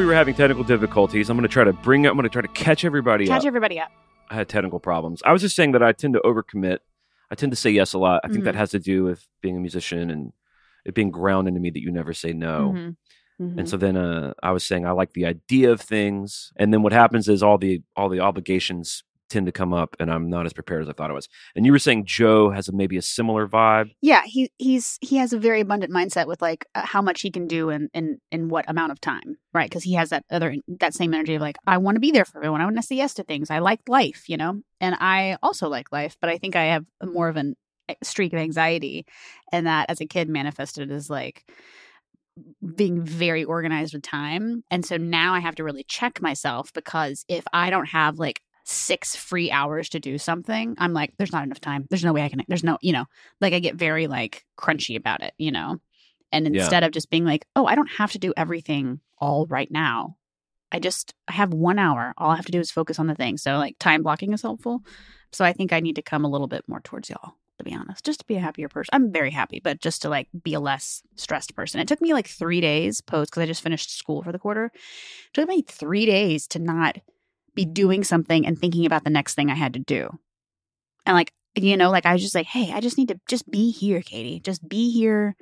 we were having technical difficulties, I'm going to try to bring up, I'm going to try to catch everybody Catch up. everybody up. I had technical problems. I was just saying that I tend to overcommit. I tend to say yes a lot. I think that Mhm. has to do with being a musician and it being ground into me that you never say no. Mhm. Mhm. And so then uh, I was saying I like the idea of things, and then what happens is all the all the obligations tend to come up, and I'm not as prepared as I thought I was. And you were saying Joe has a, maybe a similar vibe. yeah, he he's he has a very abundant mindset with like uh, how much he can do in in in what amount of time, right? Because he has that other that same energy of like I want to be there for everyone. I want to say yes to things. I like life, you know, and I also like life, but I think I have more of an a streak of anxiety, and that as a kid manifested as like being very organized with time. And so now I have to really check myself because if I don't have like six free hours to do something, I'm like, there's not enough time. There's no way I can, there's no, you know, like I get very like crunchy about it, you know? And Yeah. instead of just being like, oh, I don't have to do everything all right now. I just I have one hour. All I have to do is focus on the thing. So like time blocking is helpful. So I think I need to come a little bit more towards y'all, to be honest, just to be a happier person. I'm very happy, but just to like be a less stressed person. It took me like three days post because I just finished school for the quarter. It took me three days to not be doing something and thinking about the next thing I had to do. And like, you know, like I was just like, hey, I just need to just be here, Katie. Just be here,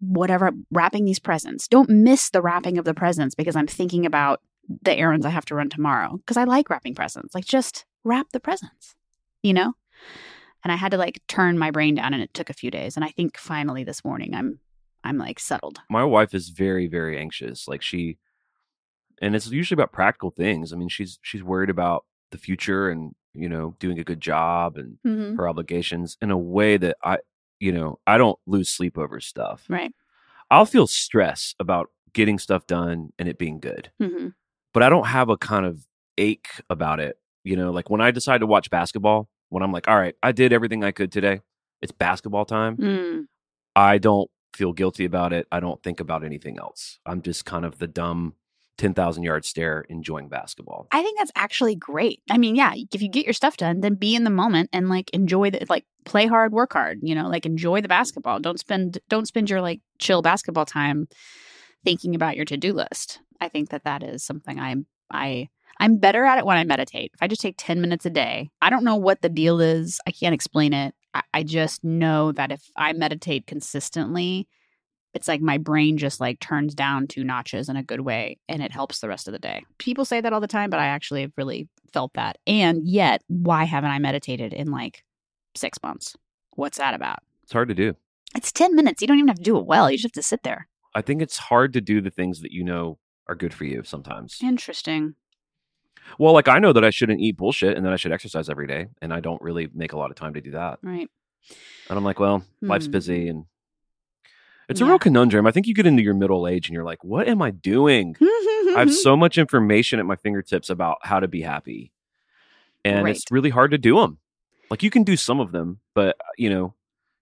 whatever, wrapping these presents. Don't miss the wrapping of the presents because I'm thinking about the errands I have to run tomorrow. Because I like wrapping presents. Like just wrap the presents, you know? And I had to like turn my brain down and it took a few days. And I think finally this morning I'm I'm like settled. My wife is very very anxious. Like she, and it's usually about practical things. I mean, she's she's worried about the future and you know doing a good job and Mm-hmm. her obligations in a way that I, you know, I don't lose sleep over stuff. Right. I'll feel stress about getting stuff done and it being good. Mm-hmm. but I don't have a kind of ache about it. You know, like when I decide to watch basketball, when I'm like, all right, I did everything I could today. It's basketball time. Mm. I don't feel guilty about it. I don't think about anything else. I'm just kind of the dumb 10,000 yard stare enjoying basketball. I think that's actually great. I mean, yeah, if you get your stuff done, then be in the moment and like enjoy the like play hard, work hard, you know, like enjoy the basketball. Don't spend don't spend your like chill basketball time thinking about your to-do list. I think that that is something I'm I I'm better at it when I meditate. If I just take 10 minutes a day, I don't know what the deal is. I can't explain it. I, I just know that if I meditate consistently, it's like my brain just like turns down two notches in a good way and it helps the rest of the day. People say that all the time, but I actually have really felt that. And yet, why haven't I meditated in like six months? What's that about? It's hard to do. It's 10 minutes. You don't even have to do it well. You just have to sit there. I think it's hard to do the things that you know are good for you sometimes. Interesting. Well, like I know that I shouldn't eat bullshit and that I should exercise every day, and I don't really make a lot of time to do that. Right. And I'm like, well, life's Hmm. busy and it's a Yeah. real conundrum. I think you get into your middle age and you're like, what am I doing? I have so much information at my fingertips about how to be happy. And it's really hard to do them. Like you can do some of them, but uh, you know,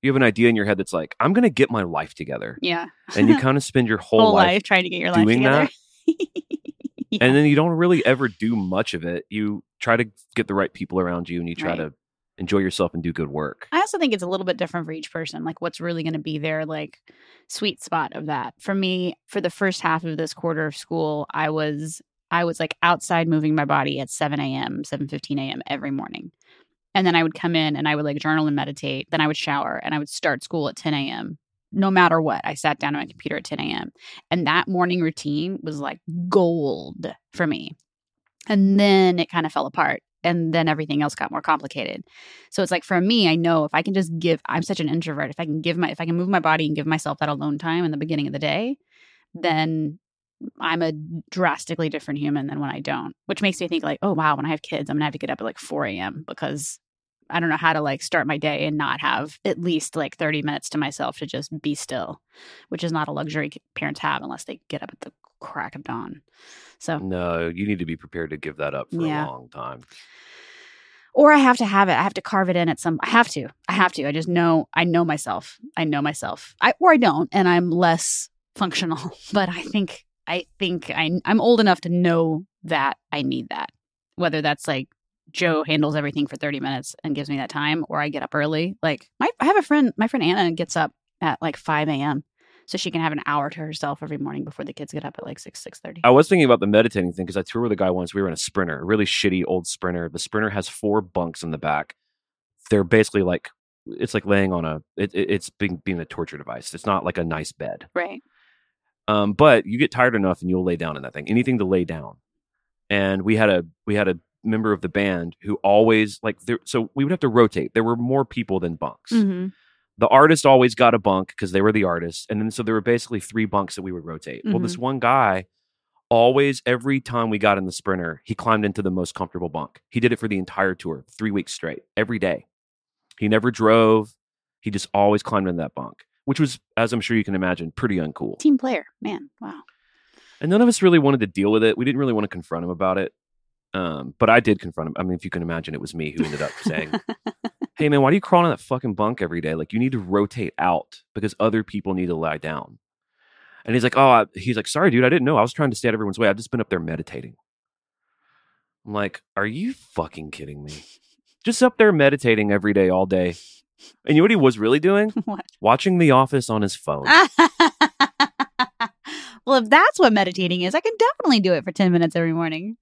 you have an idea in your head that's like, I'm going to get my life together. yeah. And you kind of spend your whole, Whole life, life, trying to get your life together. Yeah. and then you don't really ever do much of it. You try to get the right people around you and you try Right. to enjoy yourself and do good work. I also think it's a little bit different for each person, like what's really going to be their like sweet spot of that. For me, for the first half of this quarter of school, I was I was like outside moving my body at 7 a.m., 7 15 a.m. every morning. And then I would come in and I would like journal and meditate. Then I would shower and I would start school at 10 a.m. No matter what, I sat down on my computer at 10 a.m. And that morning routine was like gold for me. And then it kind of fell apart. And then everything else got more complicated. So it's like for me, I know if I can just give, I'm such an introvert. If I can give my, if I can move my body and give myself that alone time in the beginning of the day, then I'm a drastically different human than when I don't, which makes me think like, oh wow, when I have kids, I'm gonna have to get up at like 4 a.m. because I don't know how to like start my day and not have at least like 30 minutes to myself to just be still, which is not a luxury parents have unless they get up at the crack of dawn. So No, you need to be prepared to give that up for Yeah. a long time. or I have to have it. I have to carve it in at some. I have to. I have to. I just know. I know myself. I know myself. I or I don't, and I'm less functional. But I think. I think I, I'm old enough to know that I need that. Whether that's like Joe handles everything for 30 minutes and gives me that time, or I get up early. Like my, I have a friend. My friend Anna gets up at like 5 a.m. so she can have an hour to herself every morning before the kids get up at like six six thirty. I was thinking about the meditating thing because I toured with a guy once. We were in a sprinter, a really shitty old sprinter. The sprinter has four bunks in the back. They're basically like it's like laying on a it, it- it's being being a torture device. It's not like a nice bed. Right. Um, but you get tired enough and you'll lay down in that thing. Anything to lay down. And we had a we had a member of the band who always like there so we would have to rotate. There were more people than bunks. hmm The artist always got a bunk because they were the artist. And then so there were basically three bunks that we would rotate. Well, this mm-hmm. one guy always every time we got in the sprinter, he climbed into the most comfortable bunk. He did it for the entire tour, three weeks straight, every day. He never drove. He just always climbed in that bunk, which was, as I'm sure you can imagine, pretty uncool. Team player, man. Wow. And none of us really wanted to deal with it. We didn't really want to confront him about it. Um, but I did confront him. I mean, if you can imagine, it was me who ended up saying, Hey, man, why do you crawl in that fucking bunk every day? Like, you need to rotate out because other people need to lie down. And he's like, Oh, I, he's like, Sorry, dude, I didn't know. I was trying to stay out of everyone's way. I've just been up there meditating. I'm like, Are you fucking kidding me? Just up there meditating every day, all day. And you know what he was really doing? what? Watching The Office on his phone. well, if that's what meditating is, I can definitely do it for 10 minutes every morning.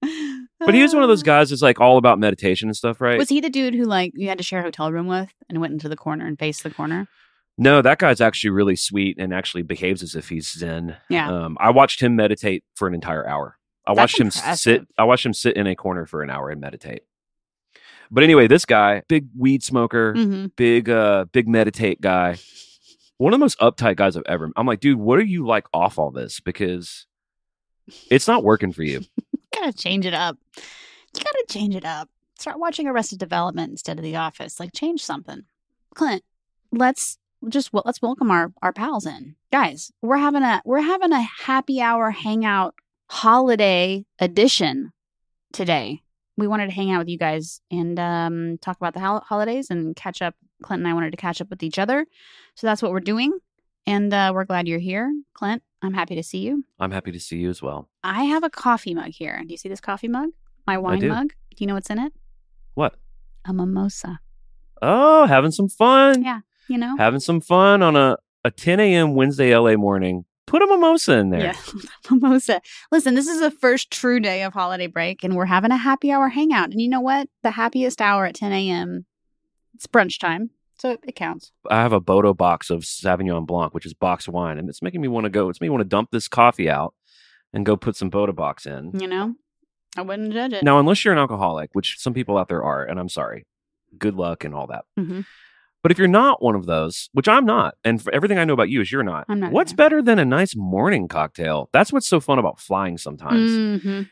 But he was one of those guys that's like all about meditation and stuff, right? Was he the dude who, like, you had to share a hotel room with and went into the corner and faced the corner? No, that guy's actually really sweet and actually behaves as if he's zen. Yeah. Um, I watched him meditate for an entire hour. I That's watched him impressive. sit. I watched him sit in a corner for an hour and meditate. But anyway, this guy, big weed smoker, Mm-hmm. big uh, big meditate guy, one of the most uptight guys I've ever. I'm like, dude, what are you like off all this? Because it's not working for you. Gotta change it up. You gotta change it up. Start watching Arrested Development instead of The Office. Like, change something. Clint, let's just well, let's welcome our our pals in, guys. We're having a we're having a happy hour hangout holiday edition today. We wanted to hang out with you guys and um, talk about the hol- holidays and catch up. Clint and I wanted to catch up with each other, so that's what we're doing. And uh, we're glad you're here, Clint. I'm happy to see you. I'm happy to see you as well. I have a coffee mug here. Do you see this coffee mug? My wine do. mug. Do you know what's in it? What? A mimosa. Oh, having some fun. Yeah. You know? Having some fun on a, a 10 a.m. Wednesday LA morning. Put a mimosa in there. Yeah. mimosa. Listen, this is the first true day of holiday break, and we're having a happy hour hangout. And you know what? The happiest hour at 10 a.m. It's brunch time, so it, it counts. I have a Bota box of Sauvignon Blanc, which is box wine, and it's making me want to go. It's making me want to dump this coffee out and go put some Bota box in. You know? I wouldn't judge it. Now, unless you're an alcoholic, which some people out there are, and I'm sorry, good luck and all that. Mhm. But if you're not one of those, which I'm not, and for everything I know about you is you're not, I'm not what's either. better than a nice morning cocktail? That's what's so fun about flying sometimes. Mhm.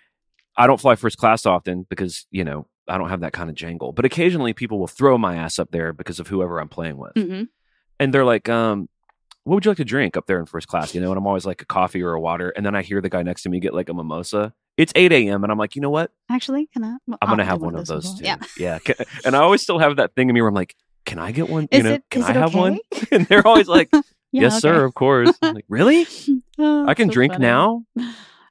I don't fly first class often because, you know, I don't have that kind of jangle. But occasionally people will throw my ass up there because of whoever I'm playing with. Mhm. And they're like, um, what would you like to drink up there in first class? You know, and I'm always like a coffee or a water. And then I hear the guy next to me get like a mimosa. It's 8 a.m. And I'm like, you know what? Actually, can I? well, I'm going to have do one of those too. Yeah. Yeah. And I always still have that thing in me where I'm like, can I get one? Is you know, it- can I have one? and they're always like, Yeah, yes, okay. sir, of course. I'm like, really? Oh, I can so drink funny. now?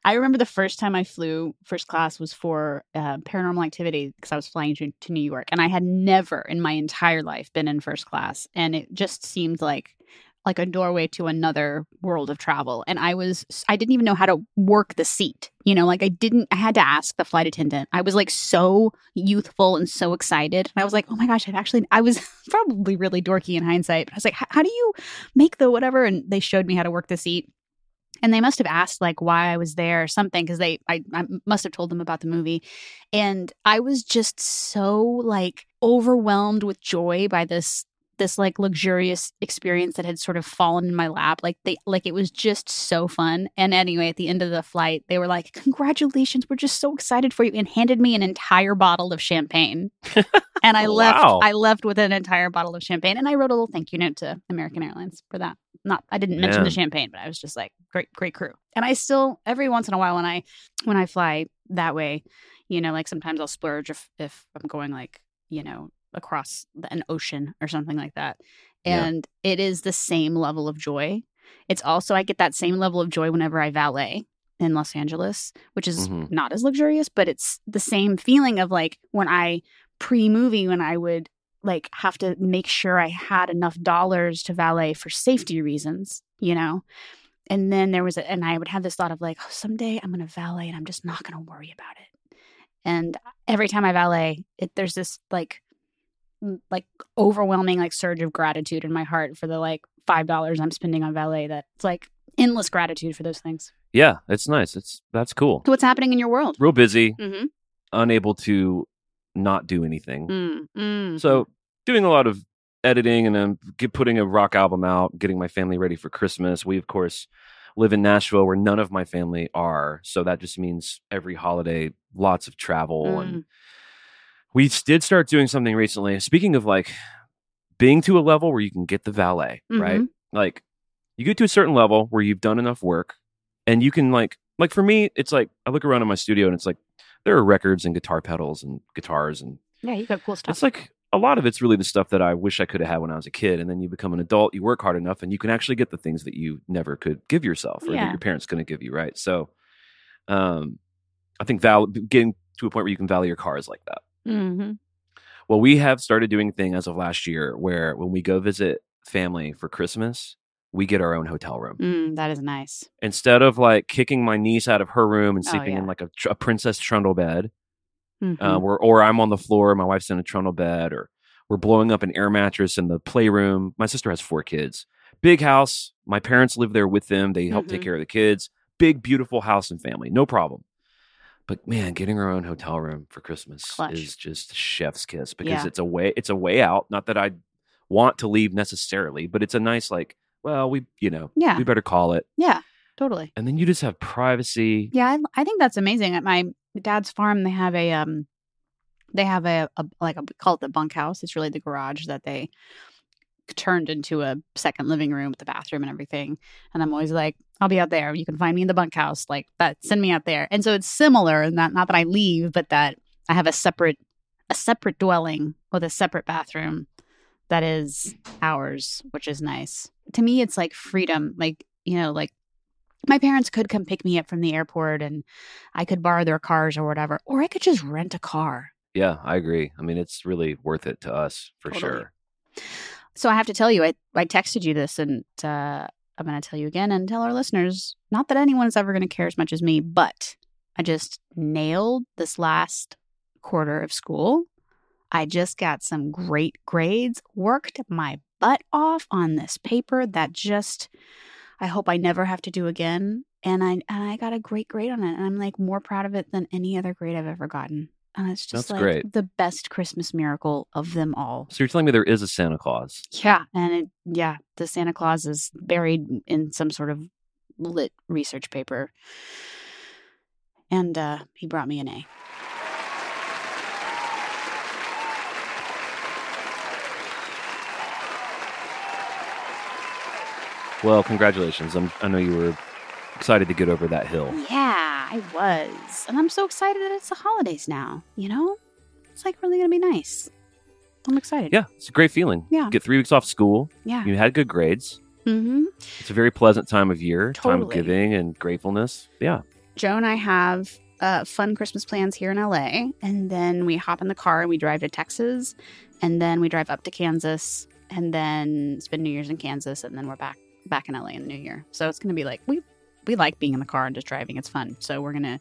I remember the first time I flew first class was for uh, paranormal activity because I was flying to, to New York, and I had never in my entire life been in first class, and it just seemed like like a doorway to another world of travel. And I was I didn't even know how to work the seat. You know, like I didn't. I had to ask the flight attendant. I was like so youthful and so excited, and I was like, oh my gosh, I've actually. I was probably really dorky in hindsight. But I was like, how do you make the whatever? And they showed me how to work the seat and they must have asked like why I was there or something because they I, I must have told them about the movie. And I was just so like overwhelmed with joy by this this like luxurious experience that had sort of fallen in my lap like they like it was just so fun and anyway at the end of the flight they were like congratulations we're just so excited for you and handed me an entire bottle of champagne and I left Wow. I left with an entire bottle of champagne and I wrote a little thank you note to American Airlines for that not I didn't mention Man. the champagne, but I was just like great great crew. And I still every once in a while when I when I fly that way, you know, like sometimes I'll splurge if if I'm going like, you know, across an ocean or something like that. Yeah. And it is the same level of joy. It's also I get that same level of joy whenever I valet in Los Angeles, which is Mhm. not as luxurious, but it's the same feeling of like when I pre-movie when I would like have to make sure I had enough dollars to valet for safety reasons. you know? And then there was, a, and I would have this thought of like, oh, someday I'm going to valet and I'm just not going to worry about it. And every time I valet, it, there's this like, like overwhelming like surge of gratitude in my heart for the like five dollars I'm spending on valet. That's like endless gratitude for those things. Yeah, it's nice. It's that's cool. So what's happening in your world? Real busy, Mm-hmm. unable to not do anything. Mm, mm, So doing a lot of editing and get, putting a rock album out, getting my family ready for Christmas. We of course live in Nashville where none of my family are, so that just means every holiday lots of travel Mm. and we did start doing something recently. Speaking of like being to a level where you can get the valet, right? Mhm. Like you get to a certain level where you've done enough work and you can like like for me it's like I look around in my studio and it's like there are records and guitar pedals and guitars and yeah, you got cool stuff. it's like a lot of it's really the stuff that I wish I could have had when I was a kid. And then you become an adult, you work hard enough, and you can actually get the things that you never could give yourself or Yeah. that your parents couldn't give you, right? So, um, I think val- getting to a point where you can value your car is like that. Mm-hmm. Well, we have started doing a thing as of last year where when we go visit family for Christmas, we get our own hotel room mm, that is nice. instead of like kicking my niece out of her room and Oh, sleeping in like a, a princess trundle bed Mhm. uh, where, or I'm on the floor, my wife's in a trundle bed, or we're blowing up an air mattress in the playroom. My sister has four kids. Big house. My parents live there with them. They help take Mhm. care of the kids. Big, beautiful house and family. No problem. But man, getting our own hotel room for Christmas Clutch. is just chef's kiss because Yeah. it's a way it's a way out. Not that I want to leave necessarily, but it's a nice like, well, we you know, yeah, we better call it. yeah, totally. And then you just have privacy. Yeah, I, I think that's amazing. At my dad's farm, they have a um, they have a, a like a we call it the bunkhouse. It's really the garage that they turned into a second living room with the bathroom and everything. And I'm always like, I'll be out there. You can find me in the bunkhouse. Like that, send me out there. And so it's similar, and not not that I leave, but that I have a separate a separate dwelling with a separate bathroom that is ours, which is nice. To me, it's like freedom. Like you know, like my parents could come pick me up from the airport and I could borrow their cars or whatever, or I could just rent a car. Yeah, I agree. I mean, it's really worth it to us for Totally. sure. So I have to tell you, I, I texted you this and uh, I'm going to tell you again and tell our listeners not that anyone is ever going to care as much as me, but I just nailed this last quarter of school. I just got some great grades, worked my butt off on this paper that just I hope I never have to do again. And I and I got a great grade on it. And I'm like more proud of it than any other grade I've ever gotten. And it's just That's like great. the best Christmas miracle of them all. So you're telling me there is a Santa Claus? Yeah, and it, yeah, the Santa Claus is buried in some sort of lit research paper, and uh, he brought me an A. Well, congratulations. I'm, I know you were excited to get over that hill. Yeah, I was, and I'm so excited that it's the holidays now. You know, it's like really gonna be nice. I'm excited. Yeah, it's a great feeling. Yeah. Get three weeks off school. yeah. You had good grades. Mm-hmm. It's a very pleasant time of year, time of giving and gratefulness. Yeah. Joe and I have uh, fun Christmas plans here in LA, and then we hop in the car and we drive to Texas, and then we drive up to Kansas, and then spend New Year's in Kansas, and then we're back back in LA in the New Year. So it's gonna be like we we like being in the car and just driving. It's fun. So we're gonna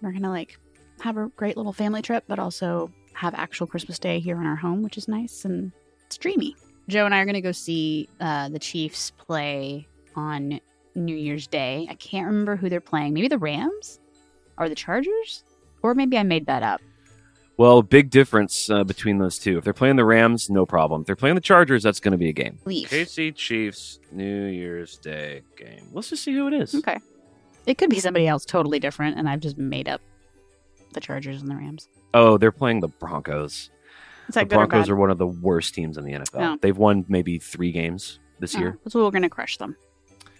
we're gonna like have a great little family trip, but also have actual Christmas Day here in our home, which is nice and it's dreamy. Joe and I are gonna go see uh, the Chiefs play on New Year's Day. I can't remember who they're playing. Maybe the Rams or the Chargers, or maybe I made that up. Well, big difference uh, between those two. If they're playing the Rams, no problem. If they're playing the Chargers, that's going to be a game. Leave. KC Chiefs New Year's Day game. Let's just see who it is. Okay. It could be somebody else totally different, and I've just made up the Chargers and the Rams. Oh, they're playing the Broncos. Is The that good or Broncos bad? are one of the worst teams in the NFL. Oh. They've won maybe three games this Oh, year. That's so what we're gonna crush them.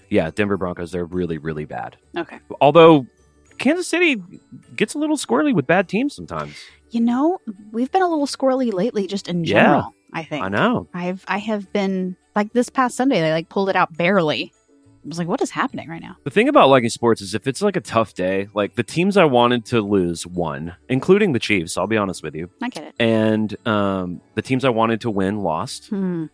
Yeah, Denver Broncos, they're really, really bad. Okay. Although Kansas City gets a little squirrely with bad teams sometimes. You know, we've been a little squirrely lately, just in Yeah. general. I think I know. I've I have been like this past Sunday. They like pulled it out barely. I was like, what is happening right now? The thing about liking sports is if it's like a tough day, like the teams I wanted to lose won, including the Chiefs, I'll be honest with you. I get it. And um, the teams I wanted to win lost. Hmm.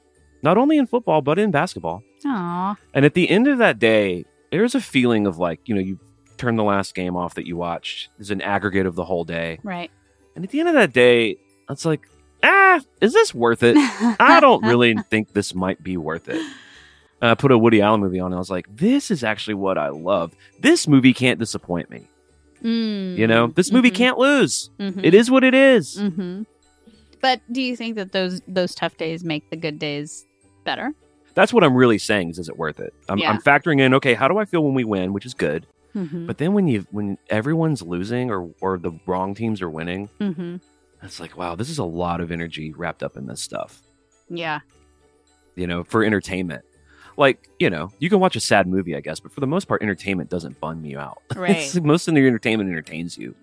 not only in football but in basketball. Aw. And at the end of that day, there's a feeling of like, you know, you turn the last game off that you watched. There's an aggregate of the whole day. Right. And at the end of that day, it's like, ah, is this worth it? I don't really think this might be worth it. And I put a Woody Allen movie on and I was like, this is actually what I love. This movie can't disappoint me. Mm. You know, this movie Mhm. can't lose. Mhm. It is what it is. Mm-hmm. But do you think that those those tough days make the good days better? That's what I'm really saying is, is it worth it? I'm, Yeah. I'm factoring in, okay, how do I feel when we win, which is good. Mm-hmm. But then when you when everyone's losing or or the wrong teams are winning, Mm-hmm. it's like, wow, this is a lot of energy wrapped up in this stuff. Yeah. You know, for entertainment. Like, you know, you can watch a sad movie, I guess, but for the most part, entertainment doesn't bum you out. Right. It's- most of the entertainment entertains you.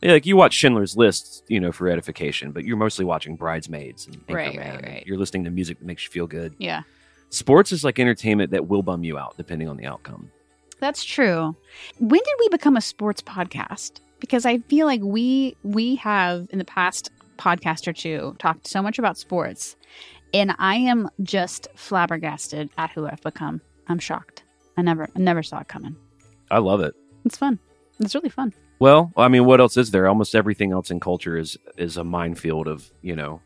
Yeah, like you watch Schindler's List, you know, for edification, but you're mostly watching Bridesmaids and Anchorman. Right, right, right. You're listening to music that makes you feel good. Yeah. Sports is like entertainment that will bum you out depending on the outcome. That's true. When did we become a sports podcast? Because I feel like we we have in the past podcast or two talked so much about sports, and I am just flabbergasted at who I've become. I'm shocked. I never I never saw it coming. I love it. It's fun. It's really fun. Well, I mean, what else is there? Almost everything else in culture is is a minefield of you know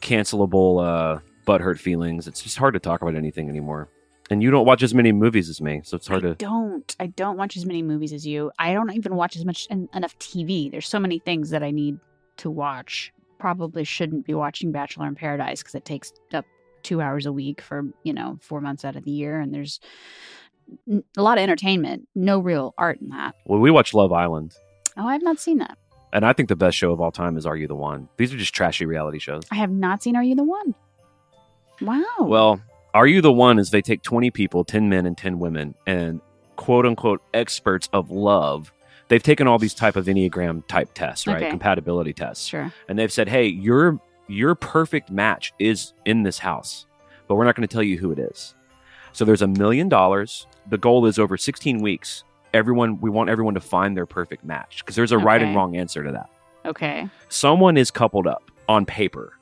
cancelable uh, butthurt feelings. It's just hard to talk about anything anymore. And you don't watch as many movies as me, so it's hard I to. don't. I don't watch as many movies as you. I don't even watch as much en- enough TV. There's so many things that I need to watch. Probably shouldn't be watching Bachelor in Paradise because it takes up two hours a week for you know four months out of the year, and there's n- a lot of entertainment. No real art in that. Well, we watch Love Island, Oh, I've not seen that. and I think the best show of all time is Are You the One? These are just trashy reality shows. I have not seen Are You the One? Wow. Well, Are You the One is they take 20 people, 10 men and 10 women, and quote unquote experts of love. They've taken all these type of Enneagram type tests, right? Okay. Compatibility tests. sure. And they've said, hey, your your perfect match is in this house, but we're not going to tell you who it is. So there's a million dollars. The goal is over 16 weeks. Everyone, we want everyone to find their perfect match because there's a right and wrong answer to that. Okay. Someone is coupled up on paper.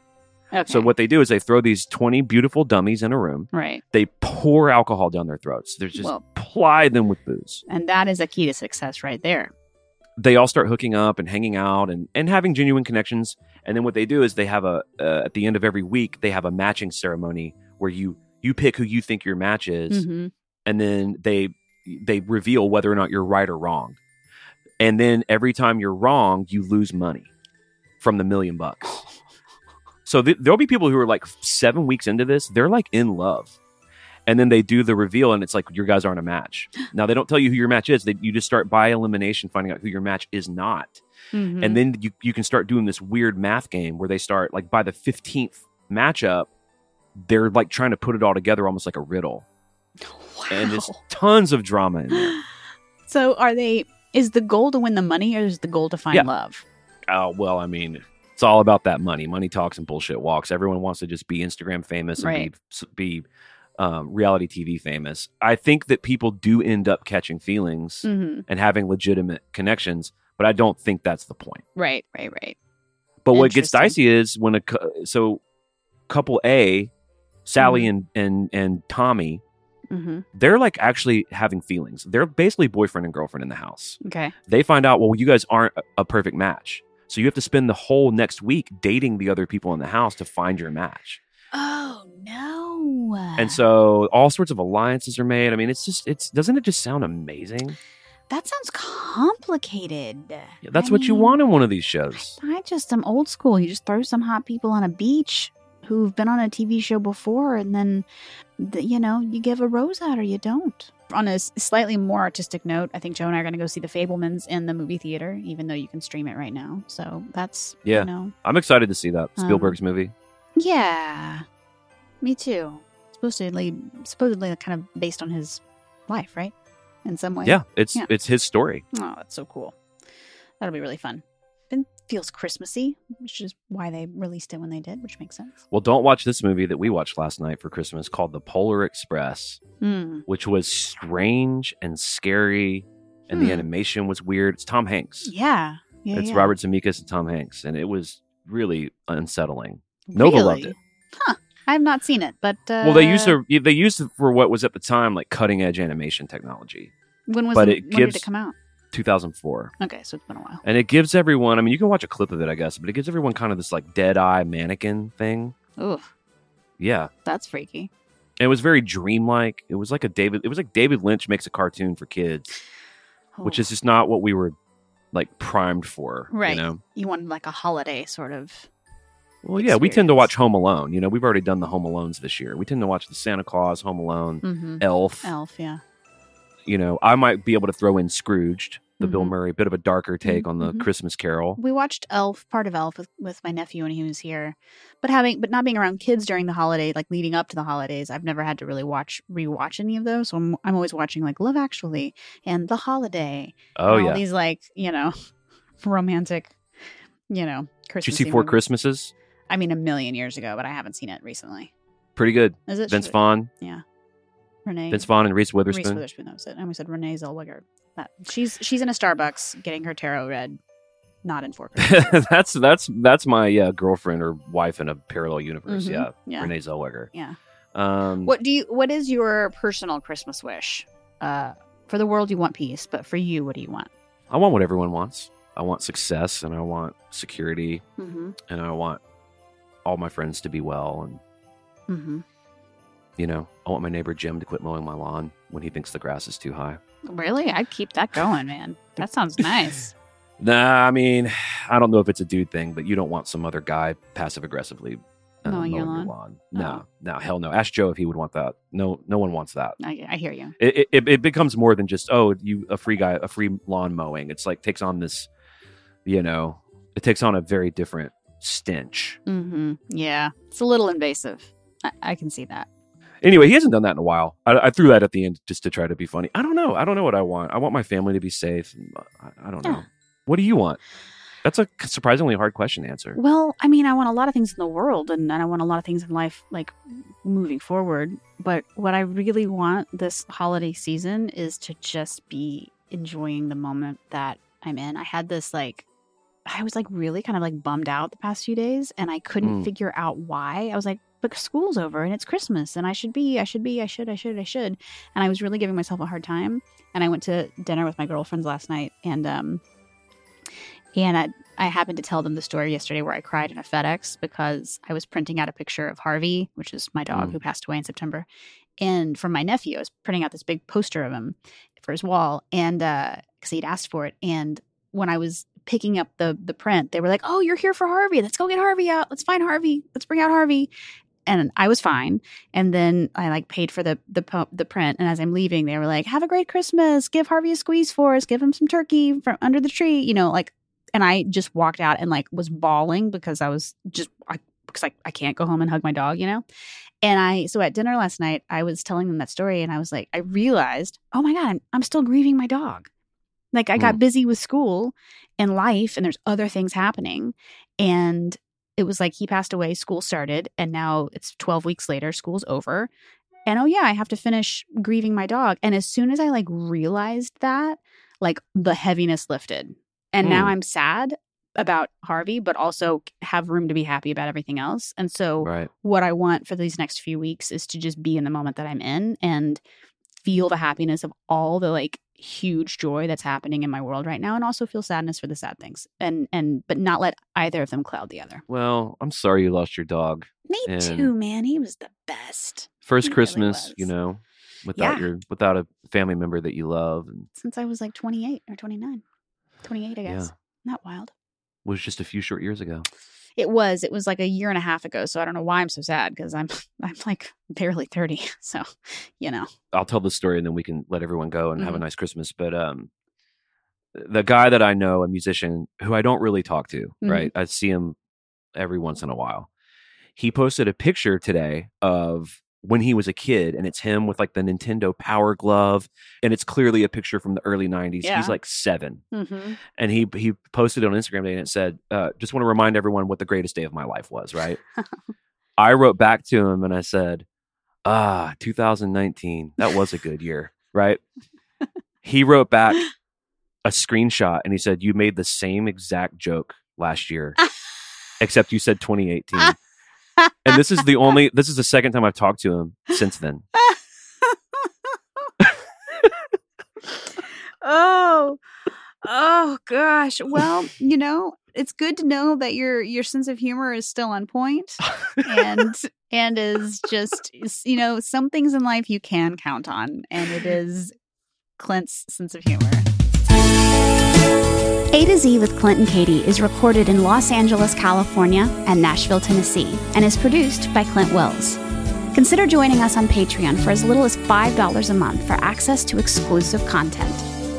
Okay. So what they do is they throw these 20 beautiful dummies in a room. Right. They pour alcohol down their throats. They're just Well- ply them with booze. And that is a key to success right there. They all start hooking up and hanging out and, and having genuine connections. And then what they do is they have a uh, at the end of every week they have a matching ceremony where you you pick who you think your match is, hmm and then they they reveal whether or not you're right or wrong. And then every time you're wrong, you lose money from the million bucks. So th- there'll be people who are like seven weeks into this, they're like in love. And then they do the reveal, and it's like your guys aren't a match. Now they don't tell you who your match is. They, you just start by elimination, finding out who your match is not, Mhm. and then you you can start doing this weird math game where they start like by the fifteenth matchup, they're like trying to put it all together, almost like a riddle, and there's tons of drama in there. So are they is the goal to win the money or is the goal to find Yeah. love? Oh well, I mean, all about that money. Money talks and bullshit walks. Everyone wants to just be Instagram famous and Right. be be um, reality TV famous. I think that people do end up catching feelings hmm and having legitimate connections, but I don't think that's the point. Right, right, right. But what gets dicey is when a so couple A, Sally Mhm. and and and Tommy, hmm they're like actually having feelings. They're basically boyfriend and girlfriend in the house. Okay. they find out, well, you guys aren't a perfect match. So you have to spend the whole next week dating the other people in the house to find your match. Oh no. And so all sorts of alliances are made. I mean, it's just it's doesn't it just sound amazing? that sounds complicated. That's I what you want in one of these shows. I just am old school. You just throw some hot people on a beach who've been on a TV show before, and then, you know, you give a rose out or you don't. On a slightly more artistic note, I think Joe and I are going to go see The Fabelmans in the movie theater, even though you can stream it right now. So that's, Yeah. you know, I'm excited to see that Um, Spielberg's movie. yeah, me too. Supposedly, supposedly, kind of based on his life, right? In some way. Yeah, it's yeah. it's his story. Oh, that's so cool. That'll be really fun. It feels Christmassy, which is why they released it when they did, which makes sense. Well, don't watch this movie that we watched last night for Christmas called The Polar Express, Hmm. which was strange and scary, and the Hmm. animation was weird. It's Tom Hanks. Yeah. yeah it's yeah. Robert Zemeckis and Tom Hanks, and it was really unsettling. Nova loved it. Huh. I have not seen it, but uh, well, they used to they used it for what was at the time like cutting edge animation technology. When was but it, it when did gives- it come out? 2004. Okay, so it's been a while. And it gives everyone, I mean, you can watch a clip of it, I guess, but it gives everyone kind of this like dead eye mannequin thing. Ooh, Yeah. that's freaky. And it was very dreamlike. It was like a David, it was like David Lynch makes a cartoon for kids, which is just not what we were like primed for. Right. You know? you wanted like a holiday sort of. Well, yeah, we tend to watch Home Alone. You know, we've already done the Home Alones this year. We tend to watch the Santa Claus, Home Alone, Mm-hmm. Elf. Elf, yeah. You know, I might be able to throw in Scrooged, the Bill Mhm. Murray, bit of a darker take on the Mhm. Christmas Carol. We watched Elf, part of Elf, with, with my nephew when he was here. But having, but not being around kids during the holiday, like leading up to the holidays, I've never had to really watch rewatch any of those. So I'm, I'm always watching like Love Actually and The Holiday. Oh, yeah. these like you know, romantic, you know, Did Christmas. you see Four Christmases? I mean, a million years ago, but I haven't seen it recently. Pretty good. Is it Vince Vaughn? Yeah. Renee? Vince Vaughn, and Reese Witherspoon. Reese Witherspoon. Witherspoon. That was it. And we said Renee Zellweger. She's she's in a Starbucks getting her tarot read, not in Four Christmases. that's that's that's my yeah girlfriend or wife in a parallel universe. Mhm. Yeah, yeah. Renee Zellweger. Yeah. Um, What do you? What is your personal Christmas wish? Uh, for the world, you want peace, but for you, what do you want? I want what everyone wants. I want success, and I want security, Mm-hmm. and I want all my friends to be well, and Mm-hmm. you know, I want my neighbor Jim to quit mowing my lawn when he thinks the grass is too high. Really, I'd keep that going, man. That sounds nice. Nah, I mean, I don't know if it's a dude thing, but you don't want some other guy passive aggressively uh, Mowing your mowing lawn? No, no, hell no. Ask Joe if he would want that. No, no one wants that. I, I hear you. it, it, it becomes more than just oh you a free guy a free lawn mowing it's like takes on this you know it takes on a very different stench Mm-hmm. Yeah, it's a little invasive. I, I can see that. Anyway he hasn't done that in a while I, I threw that at the end just to try to be funny i don't know i don't know what i want i want my family to be safe I, I don't know Yeah. what do you want that's a surprisingly hard question to answer Well, I mean, I want a lot of things in the world, and, and I want a lot of things in life, like moving forward. But what I really want this holiday season is to just be enjoying the moment that I'm in. I had this like, I was like really kind of like bummed out the past few days, and I couldn't Mm. figure out why. I was like, but school's over and it's Christmas, and I should be, I should be, I should, I should, I should. And I was really giving myself a hard time. And I went to dinner with my girlfriends last night, and um, and I, I happened to tell them the story yesterday where I cried in a FedEx because I was printing out a picture of Harvey, which is my dog Mm. who passed away in September. And from my nephew, I was printing out this big poster of him for his wall, and because he'd asked for it. And when I was picking up the the print, they were like, "Oh, you're here for Harvey. Let's go get Harvey out. Let's find Harvey. Let's bring out Harvey." And I was fine. And then I like paid for the the the print. And as I'm leaving, they were like, "Have a great Christmas. Give Harvey a squeeze for us. Give him some turkey from under the tree." You know, like and I just walked out and like was bawling because I was just I, because I, I can't go home and hug my dog, you know. And I so at dinner last night I was telling them that story and I was like I realized oh my god I'm I'm still grieving my dog, like I got mm. busy with school and life and there's other things happening and it was like he passed away school started and now it's 12 weeks later school's over and oh yeah I have to finish grieving my dog and as soon as I like realized that like the heaviness lifted and now Hmm. I'm sad about Harvey, but also have room to be happy about everything else. And so, right what I want for these next few weeks is to just be in the moment that I'm in and feel the happiness of all the like huge joy that's happening in my world right now and also feel sadness for the sad things and and but not let either of them cloud the other well i'm sorry you lost your dog me And- too man he was the best first He christmas was. you know without Yeah. your without a family member that you love since i was like 28 or 29 28 i guess Yeah. not wild was just a few short years ago It was. It was like a year and a half ago. So I don't know why I'm so sad because I'm I'm like barely 30. So, you know. I'll tell the story and then we can let everyone go and have a Mhm. nice Christmas. But um, the guy that I know, a musician who I don't really talk to, Mhm. right? I see him every once in a while. He posted a picture today of when he was a kid, and it's him with like the Nintendo Power Glove, and it's clearly a picture from the early '90s. Yeah. He's like seven, Mm-hmm. and he he posted it on Instagram today, and it said, uh, "Just want to remind everyone what the greatest day of my life was." Right? I wrote back to him and I said, "Ah, 2019. That was a good year." Right? he wrote back a screenshot and he said, "You made the same exact joke last year, except you said 2018." And this is the only. This is the second time I've talked to him since then. oh, oh gosh. Well, you know, it's good to know that your your sense of humor is still on point and and is just you know some things in life you can count on and it is clint's sense of humor a to Z with Clint and Katie is recorded in Los Angeles, California, and Nashville, Tennessee, and is produced by Clint Wills. Consider joining us on Patreon for as little as $5 a month for access to exclusive content.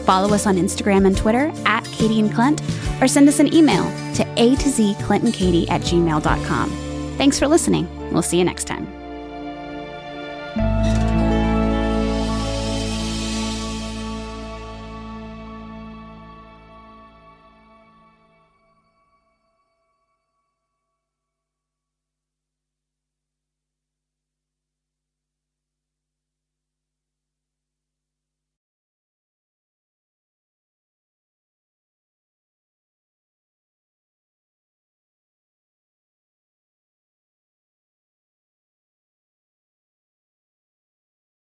Follow us on Instagram and Twitter at Katie and Clint, or send us an email to a to z Clint and Katie at gmail.com. Thanks for listening. We'll see you next time.